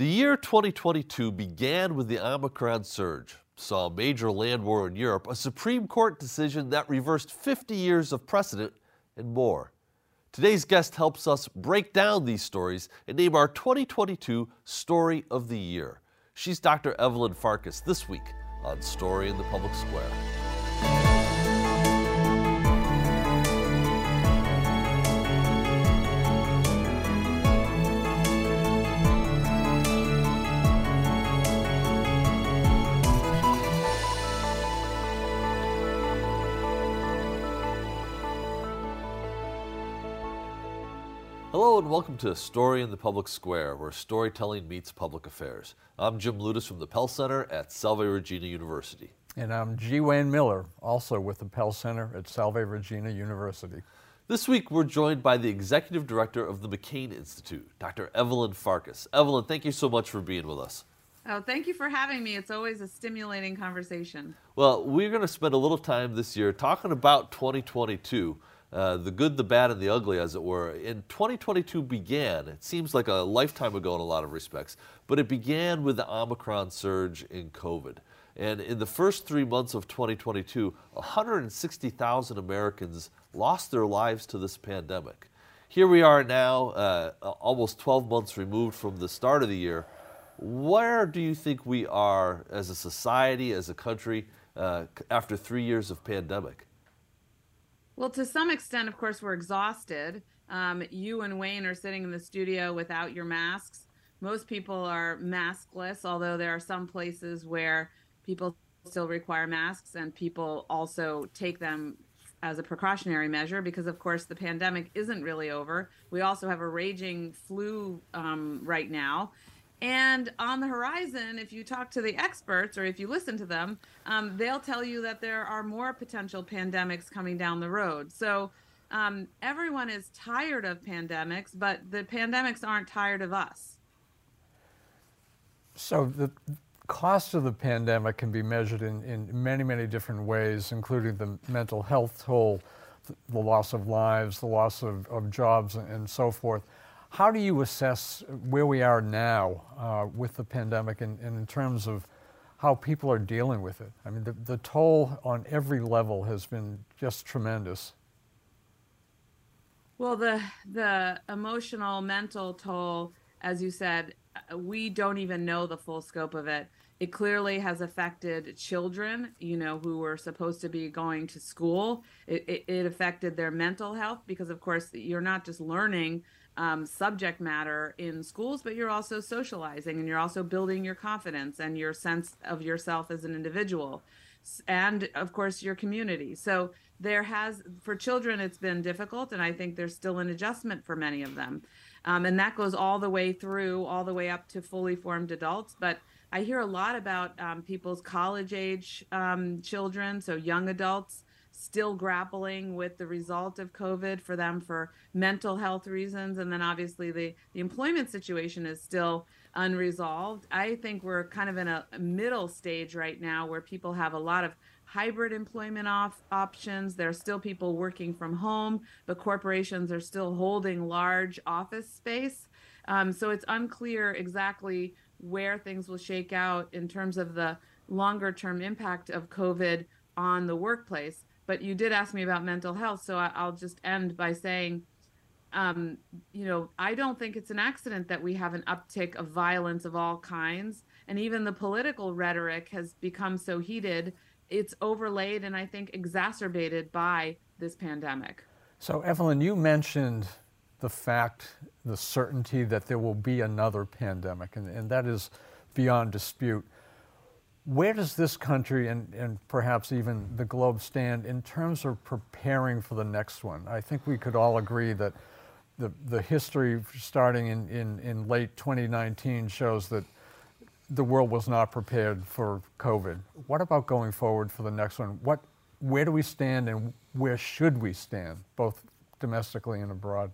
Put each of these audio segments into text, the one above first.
The year 2022 began with the Omicron surge, saw a major land war in Europe, a Supreme Court decision that reversed 50 years of precedent, and more. Today's guest helps us break down these stories and name our 2022 Story of the Year. She's Dr. Evelyn Farkas this week on Story in the Public Square. Hello and welcome to Story in the Public Square, where storytelling meets public affairs. I'm Jim Ludes from the Pell Center at Salve Regina University. And I'm G. Wayne Miller, also with the Pell Center at Salve Regina University. This week, we're joined by the Executive Director of the McCain Institute, Dr. Evelyn Farkas. Evelyn, thank you so much for being with us. Oh, thank you for having me. It's always a stimulating conversation. Well, we're going to spend a little time this year talking about 2022. Uh, the good, the bad, and the ugly, as it were. In 2022 began, it seems like a lifetime ago in a lot of respects, but it began with the Omicron surge in COVID. And in the first three months of 2022, 160,000 Americans lost their lives to this pandemic. Here we are now, uh, almost 12 months removed from the start of the year. Where do you think we are as a society, as a country, uh, after three years of pandemic? Well, to some extent, of course, we're exhausted. Um, you and Wayne are sitting in the studio without your masks. Most people are maskless, although there are some places where people still require masks and people also take them as a precautionary measure because, of course, the pandemic isn't really over. We also have a raging flu um, right now. And on the horizon, if you talk to the experts or if you listen to them, um, they'll tell you that there are more potential pandemics coming down the road. So um, everyone is tired of pandemics, but the pandemics aren't tired of us. So the cost of the pandemic can be measured in, in many, many different ways, including the mental health toll, the loss of lives, the loss of, of jobs, and so forth. How do you assess where we are now uh, with the pandemic and, and, in terms of how people are dealing with it? I mean, the, the toll on every level has been just tremendous. Well, the the emotional, mental toll, as you said, uh, we don't even know the full scope of it. It clearly has affected children, you know, who were supposed to be going to school. It, it, it affected their mental health because, of course, you're not just learning um, subject matter in schools, but you're also socializing and you're also building your confidence and your sense of yourself as an individual, and of course your community. So there has for children it's been difficult, and I think there's still an adjustment for many of them, um, and that goes all the way through, all the way up to fully formed adults, but. I hear a lot about um, people's college age um, children, so young adults, still grappling with the result of COVID for them for mental health reasons. And then obviously the, the employment situation is still unresolved. I think we're kind of in a middle stage right now where people have a lot of hybrid employment off options. There are still people working from home, but corporations are still holding large office space. Um, so it's unclear exactly where things will shake out in terms of the longer term impact of COVID on the workplace. But you did ask me about mental health, so I, will just end by saying, um, you know, I don't think it's an accident that we have an uptick of violence of all kinds, and even the political rhetoric has become so heated. It's overlaid and I think exacerbated by this pandemic. So, Evelyn, you mentioned the fact, the certainty that there will be another pandemic, and, and that is beyond dispute where does this country and, and perhaps even the globe stand in terms of preparing for the next one? I think we could all agree that the, the history starting in, in, in late 2019 shows that the world was not prepared for COVID. What about going forward for the next one? What, where do we stand and where should we stand, both domestically and abroad?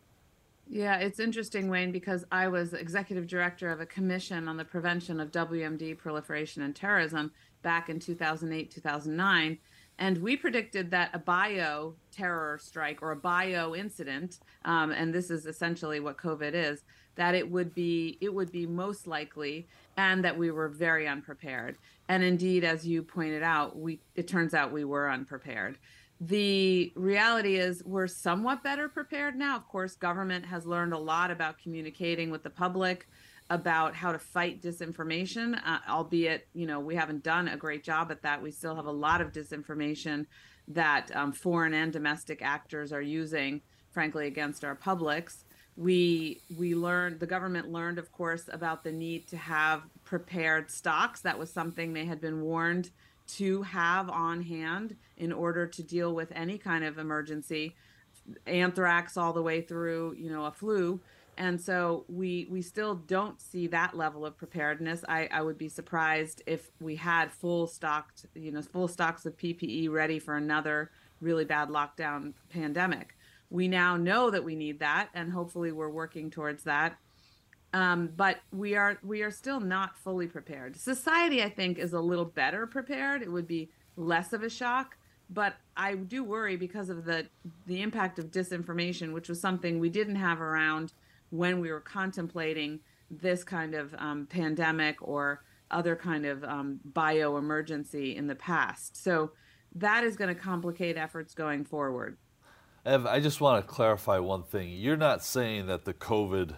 Yeah, it's interesting, Wayne, because I was executive director of a commission on the prevention of WMD proliferation and terrorism back in 2008, 2009. And we predicted that a bio terror strike or a bio incident, um, and this is essentially what COVID is, that it would be it would be most likely and that we were very unprepared and indeed as you pointed out we it turns out we were unprepared the reality is we're somewhat better prepared now. Of course government has learned a lot about communicating with the public about how to fight disinformation uh, albeit you know we haven't done a great job at that. We still have a lot of disinformation that um, foreign and domestic actors are using frankly against our publics. We we learned the government learned of course about the need to have prepared stocks. That was something they had been warned to have on hand in order to deal with any kind of emergency anthrax all the way through you know a flu. And so we we still don't see that level of preparedness. I i would be surprised if we had full stocked you know full stocks of ppe ready for another really bad lockdown pandemic. We now know that we need that, and hopefully we're working towards that. Um, but we are we are still not fully prepared. Society, I think, is a little better prepared. It would be less of a shock, but I do worry because of the the impact of disinformation, which was something we didn't have around when we were contemplating this kind of um, pandemic or other kind of um, bio emergency in the past. So that is going to complicate efforts going forward. Ev, I just want to clarify one thing. You're not saying that the COVID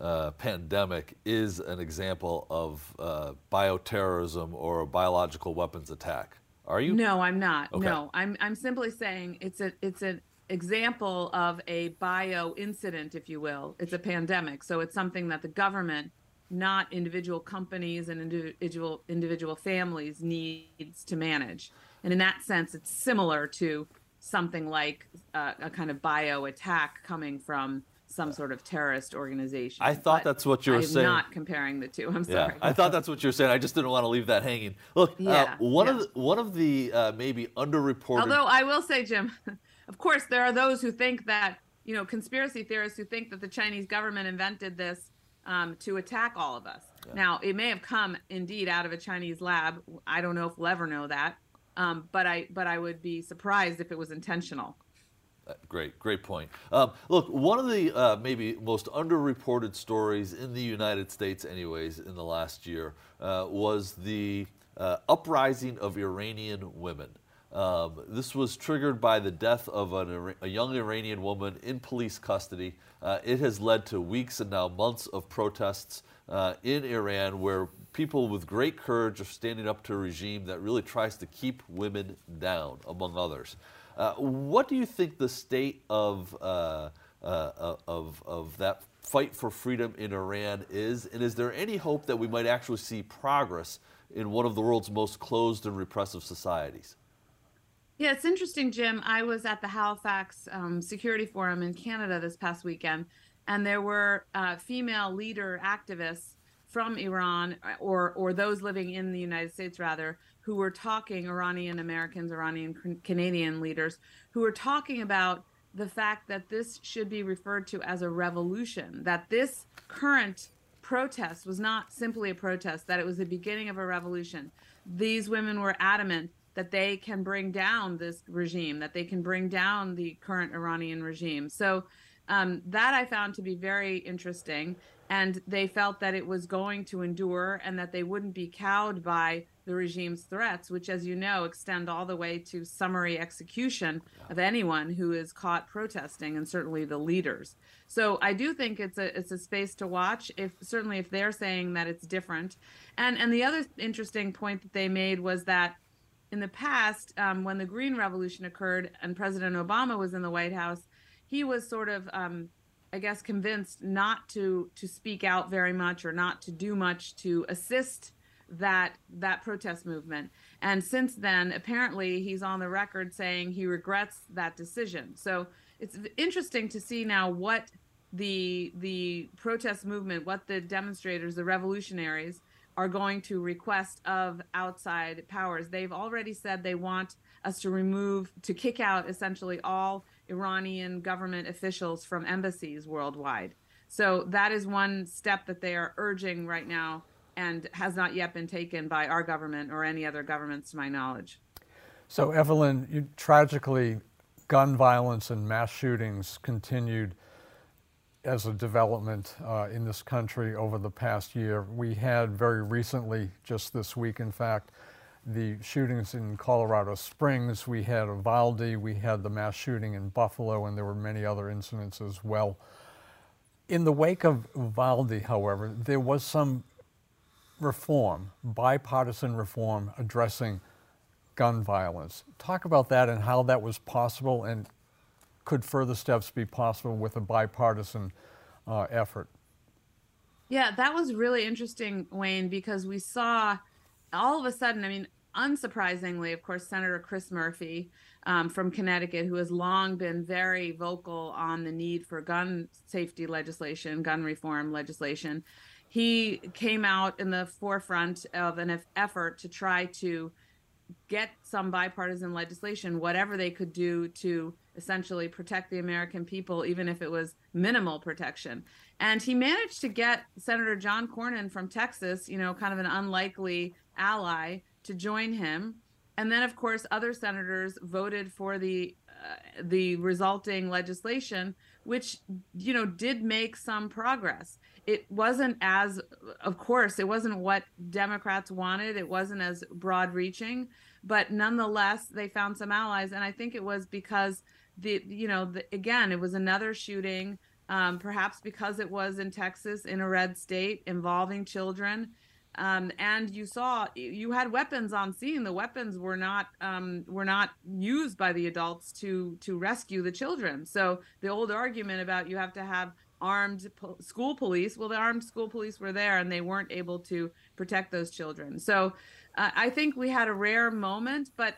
uh, pandemic is an example of uh, bioterrorism or a biological weapons attack, are you? No, I'm not. Okay. No, I'm. I'm simply saying it's a it's an example of a bio incident, if you will. It's a pandemic, so it's something that the government, not individual companies and individual individual families, needs to manage. And in that sense, it's similar to something like uh, a kind of bio attack coming from some sort of terrorist organization. I thought that's what you were I'm saying. I'm not comparing the two. I'm sorry. yeah. I thought that's what you were saying. I just didn't want to leave that hanging. Look, uh, yeah, uh, one yeah. of the, one of the uh, maybe underreported. Although I will say, Jim, of course there are those who think that you know conspiracy theorists who think that the Chinese government invented this um, to attack all of us. Yeah. Now it may have come indeed out of a Chinese lab. I don't know if we'll ever know that. Um, but I but I would be surprised if it was intentional. Great, great point. Um, look, one of the uh, maybe most underreported stories in the United States, anyways, in the last year uh, was the uh, uprising of Iranian women. Um, this was triggered by the death of an, a young Iranian woman in police custody. Uh, it has led to weeks and now months of protests uh, in Iran where people with great courage are standing up to a regime that really tries to keep women down, among others. Uh, what do you think the state of, uh, uh, of, of that fight for freedom in Iran is? And is there any hope that we might actually see progress in one of the world's most closed and repressive societies? Yeah, it's interesting, Jim. I was at the Halifax um, Security Forum in Canada this past weekend, and there were uh, female leader activists from Iran or or those living in the United States rather who were talking Iranian Americans, Iranian Canadian leaders who were talking about the fact that this should be referred to as a revolution, that this current protest was not simply a protest, that it was the beginning of a revolution. These women were adamant that they can bring down this regime, that they can bring down the current Iranian regime. So um, that I found to be very interesting and they felt that it was going to endure and that they wouldn't be cowed by the regime's threats, which, as you know, extend all the way to summary execution of anyone who is caught protesting, and certainly the leaders. So I do think it's a it's a space to watch. If certainly if they're saying that it's different, and and the other interesting point that they made was that in the past, um, when the Green Revolution occurred and President Obama was in the White House, he was sort of um, I guess convinced not to to speak out very much or not to do much to assist that that protest movement. And since then, apparently he's on the record saying he regrets that decision. So it's interesting to see now what the the protest movement, what the demonstrators, the revolutionaries are going to request of outside powers. They've already said they want us to remove to kick out essentially all Iranian government officials from embassies worldwide. So that is one step that they are urging right now and has not yet been taken by our government or any other governments to my knowledge. So, Evelyn, you, tragically, gun violence and mass shootings continued as a development uh, in this country over the past year. We had very recently, just this week, in fact, the shootings in Colorado Springs. We had Uvalde. We had the mass shooting in Buffalo, and there were many other incidents as well. In the wake of Uvalde, however, there was some reform, bipartisan reform addressing gun violence. Talk about that and how that was possible, and could further steps be possible with a bipartisan uh, effort? Yeah, that was really interesting, Wayne, because we saw all of a sudden, I mean, unsurprisingly, of course, Senator Chris Murphy um, from Connecticut, who has long been very vocal on the need for gun safety legislation, gun reform legislation, he came out in the forefront of an effort to try to get some bipartisan legislation, whatever they could do to essentially protect the American people, even if it was minimal protection. And he managed to get Senator John Cornyn from Texas, you know, kind of an unlikely ally, to join him. And then, of course, other senators voted for the uh, the resulting legislation, which you know did make some progress. It wasn't as, of course, it wasn't what Democrats wanted. It wasn't as broad-reaching, but nonetheless, they found some allies, and I think it was because the you know the, again it was another shooting um, perhaps because it was in texas in a red state involving children. Um, and you saw you had weapons on scene. The weapons were not um, were not used by the adults to to rescue the children. So the old argument about you have to have armed po- school police well the armed school police were there and they weren't able to protect those children so uh, i think we had a rare moment but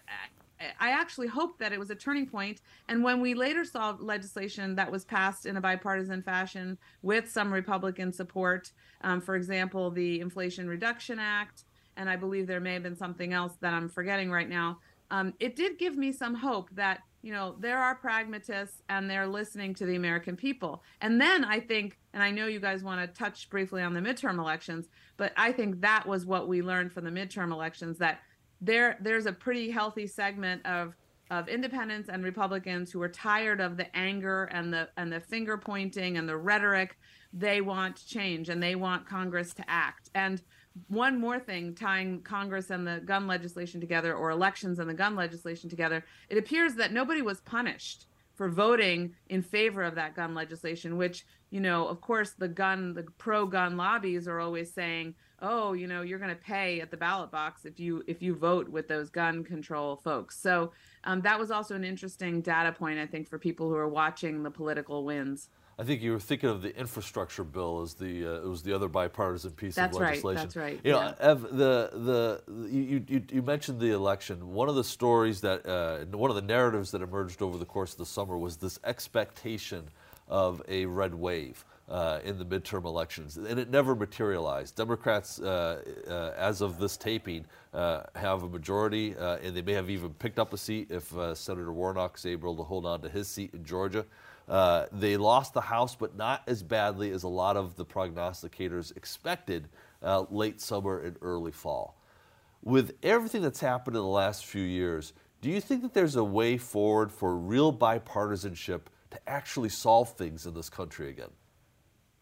I actually hoped that it was a turning point. And when we later saw legislation that was passed in a bipartisan fashion with some Republican support, um, for example, the Inflation Reduction Act, and I believe there may have been something else that I'm forgetting right now, um, it did give me some hope that you know there are pragmatists and they're listening to the American people. And then I think, and I know you guys want to touch briefly on the midterm elections, but I think that was what we learned from the midterm elections that there there's a pretty healthy segment of of independents and Republicans who are tired of the anger and the and the finger pointing and the rhetoric. They want change and they want Congress to act. And one more thing tying Congress and the gun legislation together or elections and the gun legislation together, it appears that nobody was punished for voting in favor of that gun legislation, which, you know, of course the gun the pro gun lobbies are always saying, oh you know you're going to pay at the ballot box if you if you vote with those gun control folks. So um, that was also an interesting data point i think for people who are watching the political winds I think you were thinking of the infrastructure bill as the uh, it was the other bipartisan piece that's of legislation. Right, that's right. You yeah. know, Ev, the the you, you you mentioned the election. One of the stories that uh, one of the narratives that emerged over the course of the summer was this expectation of a red wave uh, in the midterm elections, and it never materialized. Democrats, uh, uh, as of this taping, uh, have a majority, uh, and they may have even picked up a seat if uh, Senator Warnock is able to hold on to his seat in Georgia. Uh, they lost the House, but not as badly as a lot of the prognosticators expected uh, late summer and early fall. With everything that's happened in the last few years, do you think that there's a way forward for real bipartisanship to actually solve things in this country again?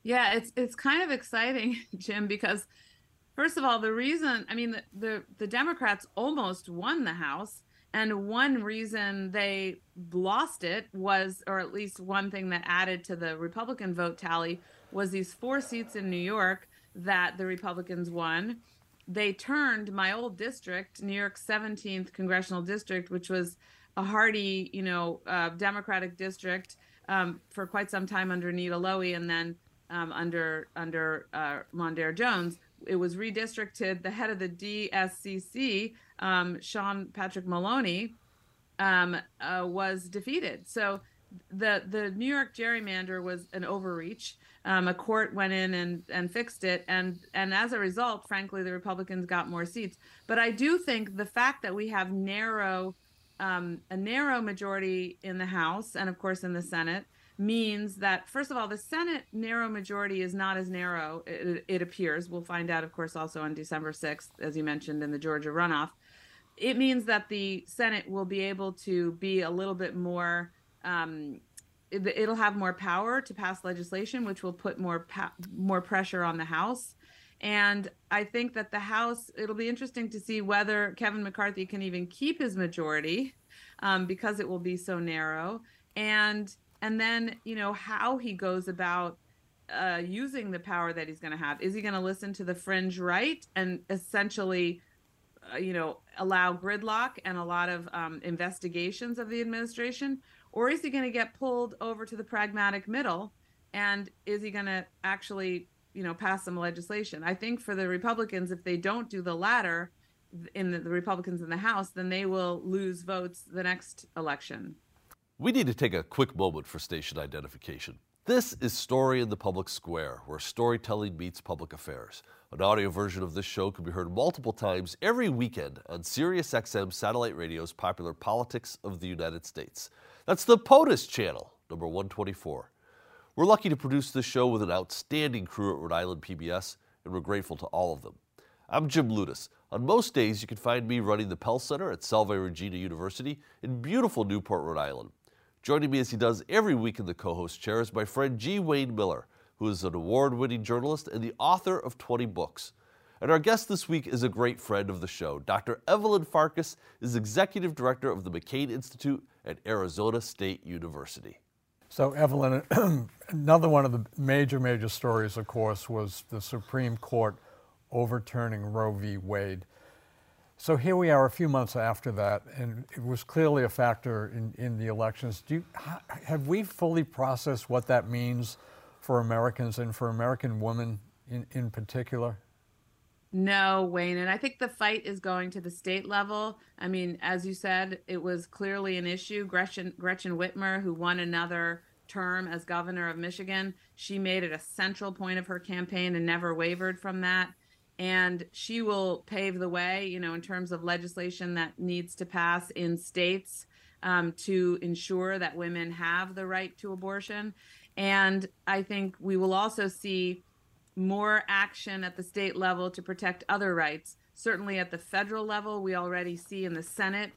Yeah, it's it's kind of exciting, Jim, because first of all, the reason I mean the, the, the Democrats almost won the House, and one reason they lost it was, or at least one thing that added to the Republican vote tally was these four seats in New York that the Republicans won. They turned my old district, New York's 17th congressional district, which was a hardy, you know, uh, Democratic district um, for quite some time under Nita Lowey, and then um, under under uh, Mondaire Jones. It was redistricted. The head of the DSCC, um, Sean Patrick Maloney, um, uh, was defeated. So the the New York gerrymander was an overreach. Um, a court went in and and fixed it, and and as a result, frankly, the Republicans got more seats. But I do think the fact that we have narrow um, a narrow majority in the House and of course in the Senate means that first of all the senate narrow majority is not as narrow it, it, appears we'll find out of course also on december 6th as you mentioned in the georgia runoff it means that the senate will be able to be a little bit more um, it'll have more power to pass legislation, which will put more more pressure on the House. And I think that the House, it'll be interesting to see whether Kevin McCarthy can even keep his majority um, because it will be so narrow. And and then you know how he goes about uh, using the power that he's going to have. Is he going to listen to the fringe right and essentially, you know, allow gridlock and a lot of um, investigations of the administration, or is he going to get pulled over to the pragmatic middle? And is he going to actually, you know, pass some legislation? I think for the Republicans, if they don't do the latter, in the, the Republicans in the House, then they will lose votes the next election. We need to take a quick moment for station identification. This is Story in the Public Square, where storytelling meets public affairs. An audio version of this show can be heard multiple times every weekend on SiriusXM satellite radio's popular Politics of the United States. That's the POTUS channel, number 124. We're lucky to produce this show with an outstanding crew at Rhode Island PBS, and we're grateful to all of them. I'm Jim Ludes. On most days, you can find me running the Pell Center at Salve Regina University in beautiful Newport, Rhode Island. Joining me as he does every week in the co host chair is my friend G. Wayne Miller, who is an award winning journalist and the author of 20 books. And our guest this week is a great friend of the show. Dr. Evelyn Farkas is executive director of the McCain Institute at Arizona State University. So, Evelyn, another one of the major, major stories, of course, was the Supreme Court overturning Roe v. Wade. So here we are a few months after that, and it was clearly a factor in, in the elections. Do you, have we fully processed what that means for Americans and for American women in, in particular? No, Wayne. And I think the fight is going to the state level. I mean, as you said, it was clearly an issue. Gretchen, Gretchen Whitmer, who won another term as governor of Michigan, she made it a central point of her campaign and never wavered from that and she will pave the way, you know, in terms of legislation that needs to pass in states um, to ensure that women have the right to abortion. And I think we will also see more action at the state level to protect other rights. Certainly at the federal level, we already see in the Senate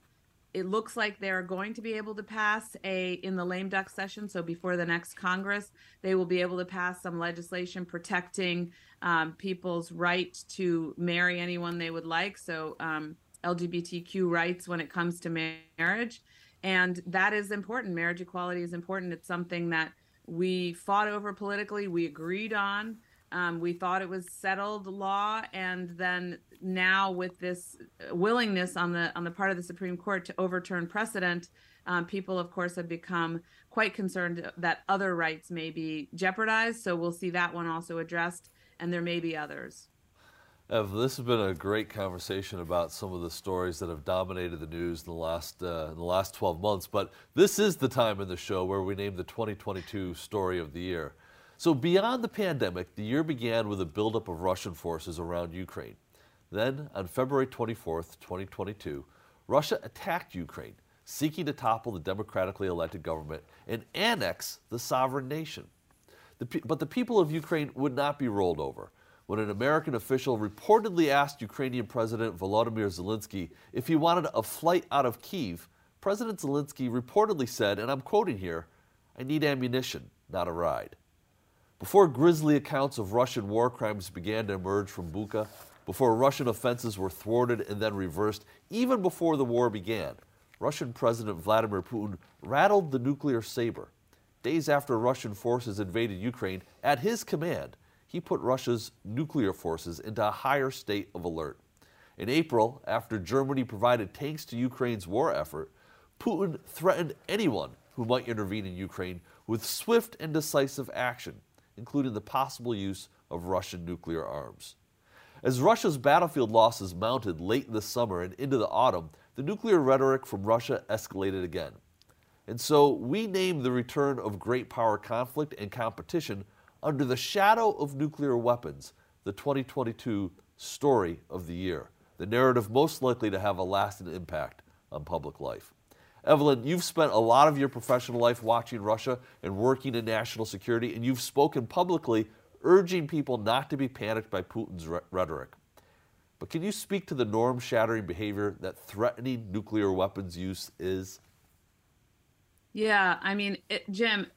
it looks like they're going to be able to pass a in the lame duck session so before the next congress they will be able to pass some legislation protecting um, people's right to marry anyone they would like so um, lgbtq rights when it comes to marriage. And that is important. Marriage equality is important. It's something that we fought over politically. We agreed on um, we thought it was settled law, and then now with this willingness on the on the part of the Supreme Court to overturn precedent, um, people, of course, have become quite concerned that other rights may be jeopardized. So we'll see that one also addressed, and there may be others. Ev, this has been a great conversation about some of the stories that have dominated the news in the last uh, in the last 12 months. But this is the time in the show where we name the 2022 story of the year. So, beyond the pandemic, the year began with a buildup of Russian forces around Ukraine. Then, on February 24, 2022, Russia attacked Ukraine, seeking to topple the democratically elected government and annex the sovereign nation. The, but the people of Ukraine would not be rolled over. When an American official reportedly asked Ukrainian President Volodymyr Zelensky if he wanted a flight out of Kiev, President Zelensky reportedly said, and I'm quoting here, I need ammunition, not a ride. Before grisly accounts of Russian war crimes began to emerge from Bucha, before Russian offenses were thwarted and then reversed, even before the war began, Russian President Vladimir Putin rattled the nuclear saber. Days after Russian forces invaded Ukraine, at his command, he put Russia's nuclear forces into a higher state of alert. In April, after Germany provided tanks to Ukraine's war effort, Putin threatened anyone who might intervene in Ukraine with swift and decisive action including the possible use of Russian nuclear arms. As Russia's battlefield losses mounted late in the summer and into the autumn, the nuclear rhetoric from Russia escalated again. And so we named the return of great power conflict and competition under the shadow of nuclear weapons the 2022 story of the year, the narrative most likely to have a lasting impact on public life. Evelyn, you've spent a lot of your professional life watching Russia and working in national security, and you've spoken publicly urging people not to be panicked by Putin's re- rhetoric. But can you speak to the norm shattering behavior that threatening nuclear weapons use is? Yeah, I mean, it, Jim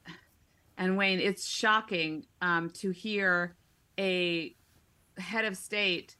and Wayne, it's shocking um, to hear a head of state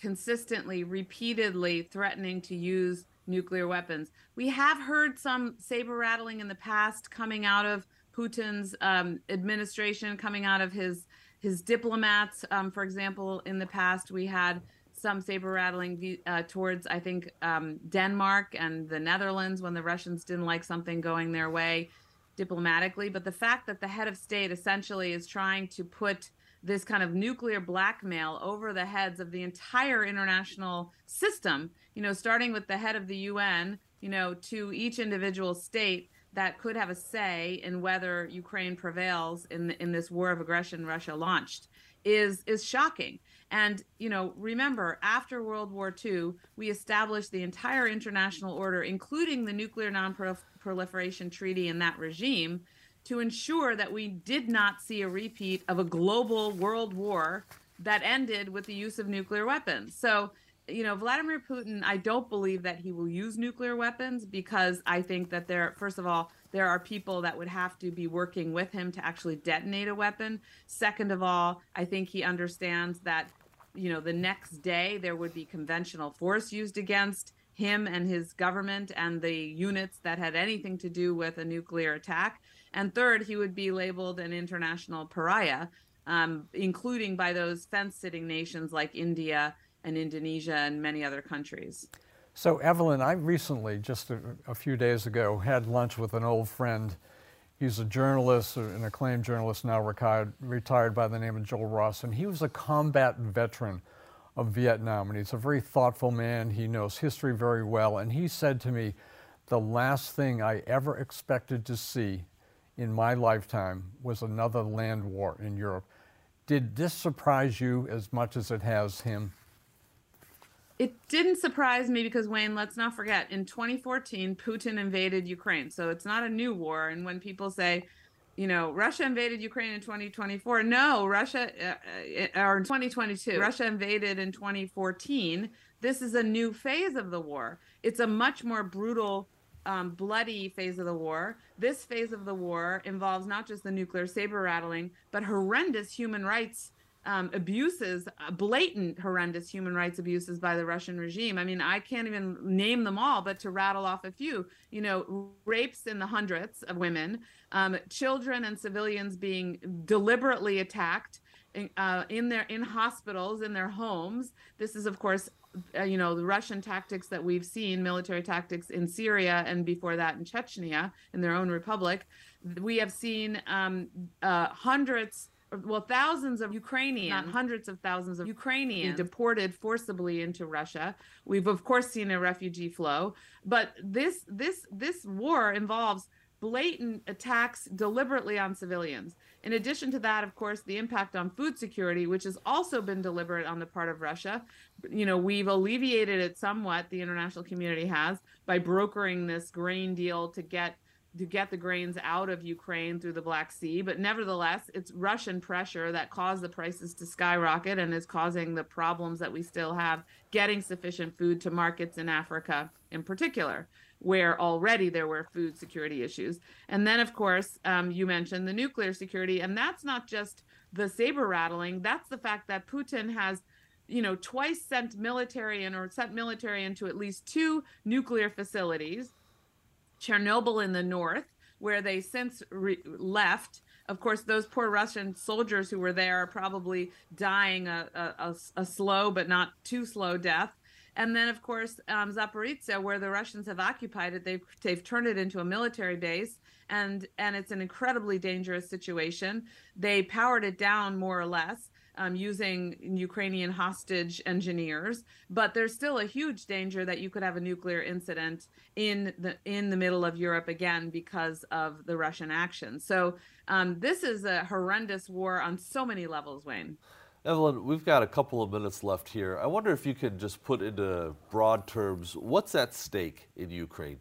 consistently, repeatedly threatening to use nuclear weapons. We have heard some saber rattling in the past coming out of Putin's um, administration, coming out of his his diplomats. Um, for example, in the past, we had some saber rattling uh, towards, I think, um, Denmark and the Netherlands when the Russians didn't like something going their way diplomatically. But the fact that the head of state essentially is trying to put this kind of nuclear blackmail over the heads of the entire international system, you know, starting with the head of the UN, you know, to each individual state that could have a say in whether Ukraine prevails in in this war of aggression Russia launched is is shocking. And you know, remember after World War II, we established the entire international order, including the Nuclear Non-Proliferation Treaty and that regime, to ensure that we did not see a repeat of a global world war that ended with the use of nuclear weapons. So you know, Vladimir Putin, I don't believe that he will use nuclear weapons because I think that there, first of all, there are people that would have to be working with him to actually detonate a weapon. Second of all, I think he understands that, you know, the next day there would be conventional force used against him and his government and the units that had anything to do with a nuclear attack. And third, he would be labeled an international pariah, um, including by those fence sitting nations like India and Indonesia and many other countries. So, Evelyn, I recently, just a, a, few days ago, had lunch with an old friend. He's a journalist, uh, an acclaimed journalist now retired, retired by the name of Joel Ross, and he was a combat veteran of Vietnam. And he's a very thoughtful man. He knows history very well. And he said to me, The last thing I ever expected to see in my lifetime was another land war in Europe. Did this surprise you as much as it has him? It didn't surprise me because Wayne, let's not forget, in 2014, Putin invaded Ukraine. So it's not a new war. And when people say, you know, Russia invaded Ukraine in 2024, no, Russia, uh, uh or in 2022, Russia invaded in 2014. This is a new phase of the war. It's a much more brutal um, bloody phase of the war. This phase of the war involves not just the nuclear saber rattling, but horrendous human rights um, abuses, uh, blatant, horrendous human rights abuses by the Russian regime. I mean, I can't even name them all, but to rattle off a few, you know, rapes in the hundreds of women, um, children and civilians being deliberately attacked. In, uh, in their in hospitals in their homes this is of course uh, you know the russian tactics that we've seen military tactics in syria and before that in chechnya in their own republic we have seen um, uh, hundreds well, thousands of Ukrainians, not hundreds of thousands of Ukrainians deported forcibly into Russia. We've of course seen a refugee flow, but this this this war involves blatant attacks deliberately on civilians. In addition to that, of course, the impact on food security, which has also been deliberate on the part of Russia. You know, we've alleviated it somewhat, the international community has, by brokering this grain deal to get to get the grains out of Ukraine through the Black Sea. But nevertheless, it's Russian pressure that caused the prices to skyrocket and is causing the problems that we still have getting sufficient food to markets in Africa in particular, where already there were food security issues. And then, of course, um, you mentioned the nuclear security. And that's not just the saber rattling, that's the fact that Putin has you know, twice sent military in or sent military into at least two nuclear facilities Chernobyl in the north, where they since re- left. Of course, those poor Russian soldiers who were there are probably dying a, a, a slow but not too slow death. And then, of course, um, Zaporizhia, where the Russians have occupied it, they've they've turned it into a military base, and and it's an incredibly dangerous situation. They powered it down more or less, um, using Ukrainian hostage engineers, but there's still a huge danger that you could have a nuclear incident in the in the middle of Europe again because of the Russian action. So um, this is a horrendous war on so many levels, Wayne. Evelyn, we've got a couple of minutes left here. I wonder if you could just put into broad terms what's at stake in Ukraine.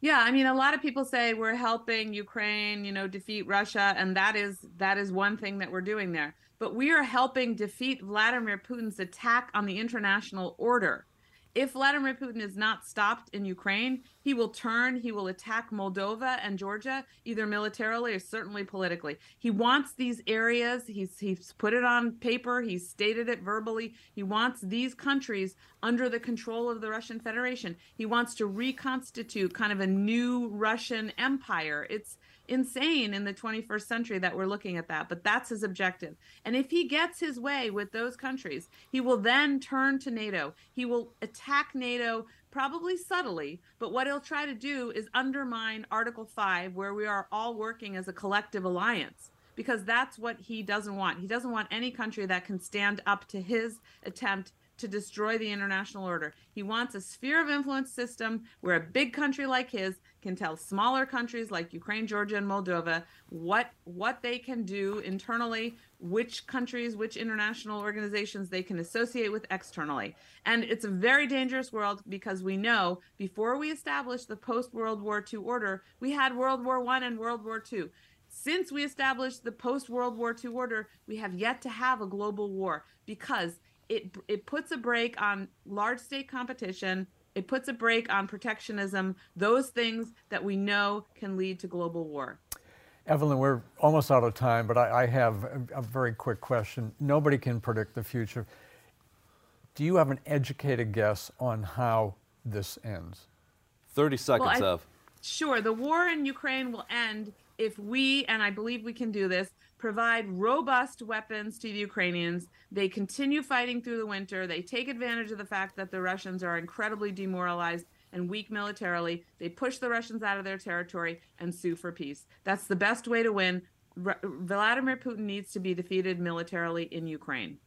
Yeah, I mean, a lot of people say we're helping Ukraine, you know, defeat Russia, and that is that is one thing that we're doing there but we are helping defeat Vladimir Putin's attack on the international order. If Vladimir Putin is not stopped in Ukraine, he will turn, he will attack Moldova and Georgia, either militarily or certainly politically. He wants these areas, he's, he's put it on paper, he's stated it verbally. He wants these countries under the control of the Russian Federation. He wants to reconstitute kind of a new Russian empire. It's insane in the 21st century that we're looking at that, but that's his objective. And if he gets his way with those countries, he will then turn to NATO. He will attack NATO probably subtly, but what he'll try to do is undermine Article 5, where we are all working as a collective alliance. Because that's what he doesn't want. He doesn't want any country that can stand up to his attempt to destroy the international order. He wants a sphere of influence system where a big country like his can tell smaller countries like Ukraine, Georgia, and Moldova what what they can do internally, which countries, which international organizations they can associate with externally. And it's a very dangerous world because we know before we established the post World War II order, we had World War I and World War II. Since we established the post World War II order, we have yet to have a global war because it it puts a brake on large state competition. It puts a brake on protectionism. Those things that we know can lead to global war. Evelyn, we're almost out of time, but I, I have a, a, very quick question. Nobody can predict the future. Do you have an educated guess on how this ends? 30 seconds well, I, of. Sure. The war in Ukraine will end if we, and I believe we can do this, provide robust weapons to the Ukrainians. They continue fighting through the winter. They take advantage of the fact that the Russians are incredibly demoralized and weak militarily. They push the Russians out of their territory and sue for peace. That's the best way to win. Vladimir Putin needs to be defeated militarily in Ukraine.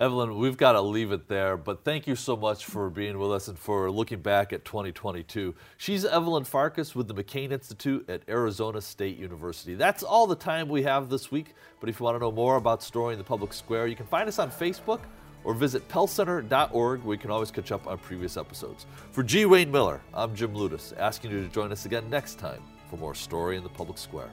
Evelyn, we've got to leave it there, but thank you so much for being with us and for looking back at 2022. She's Evelyn Farkas with the McCain Institute at Arizona State University. That's all the time we have this week, but if you want to know more about Story in the Public Square, you can find us on Facebook or visit pellcenter.org where you can always catch up on previous episodes. For G. Wayne Miller, I'm Jim Ludes, asking you to join us again next time for more Story in the Public Square.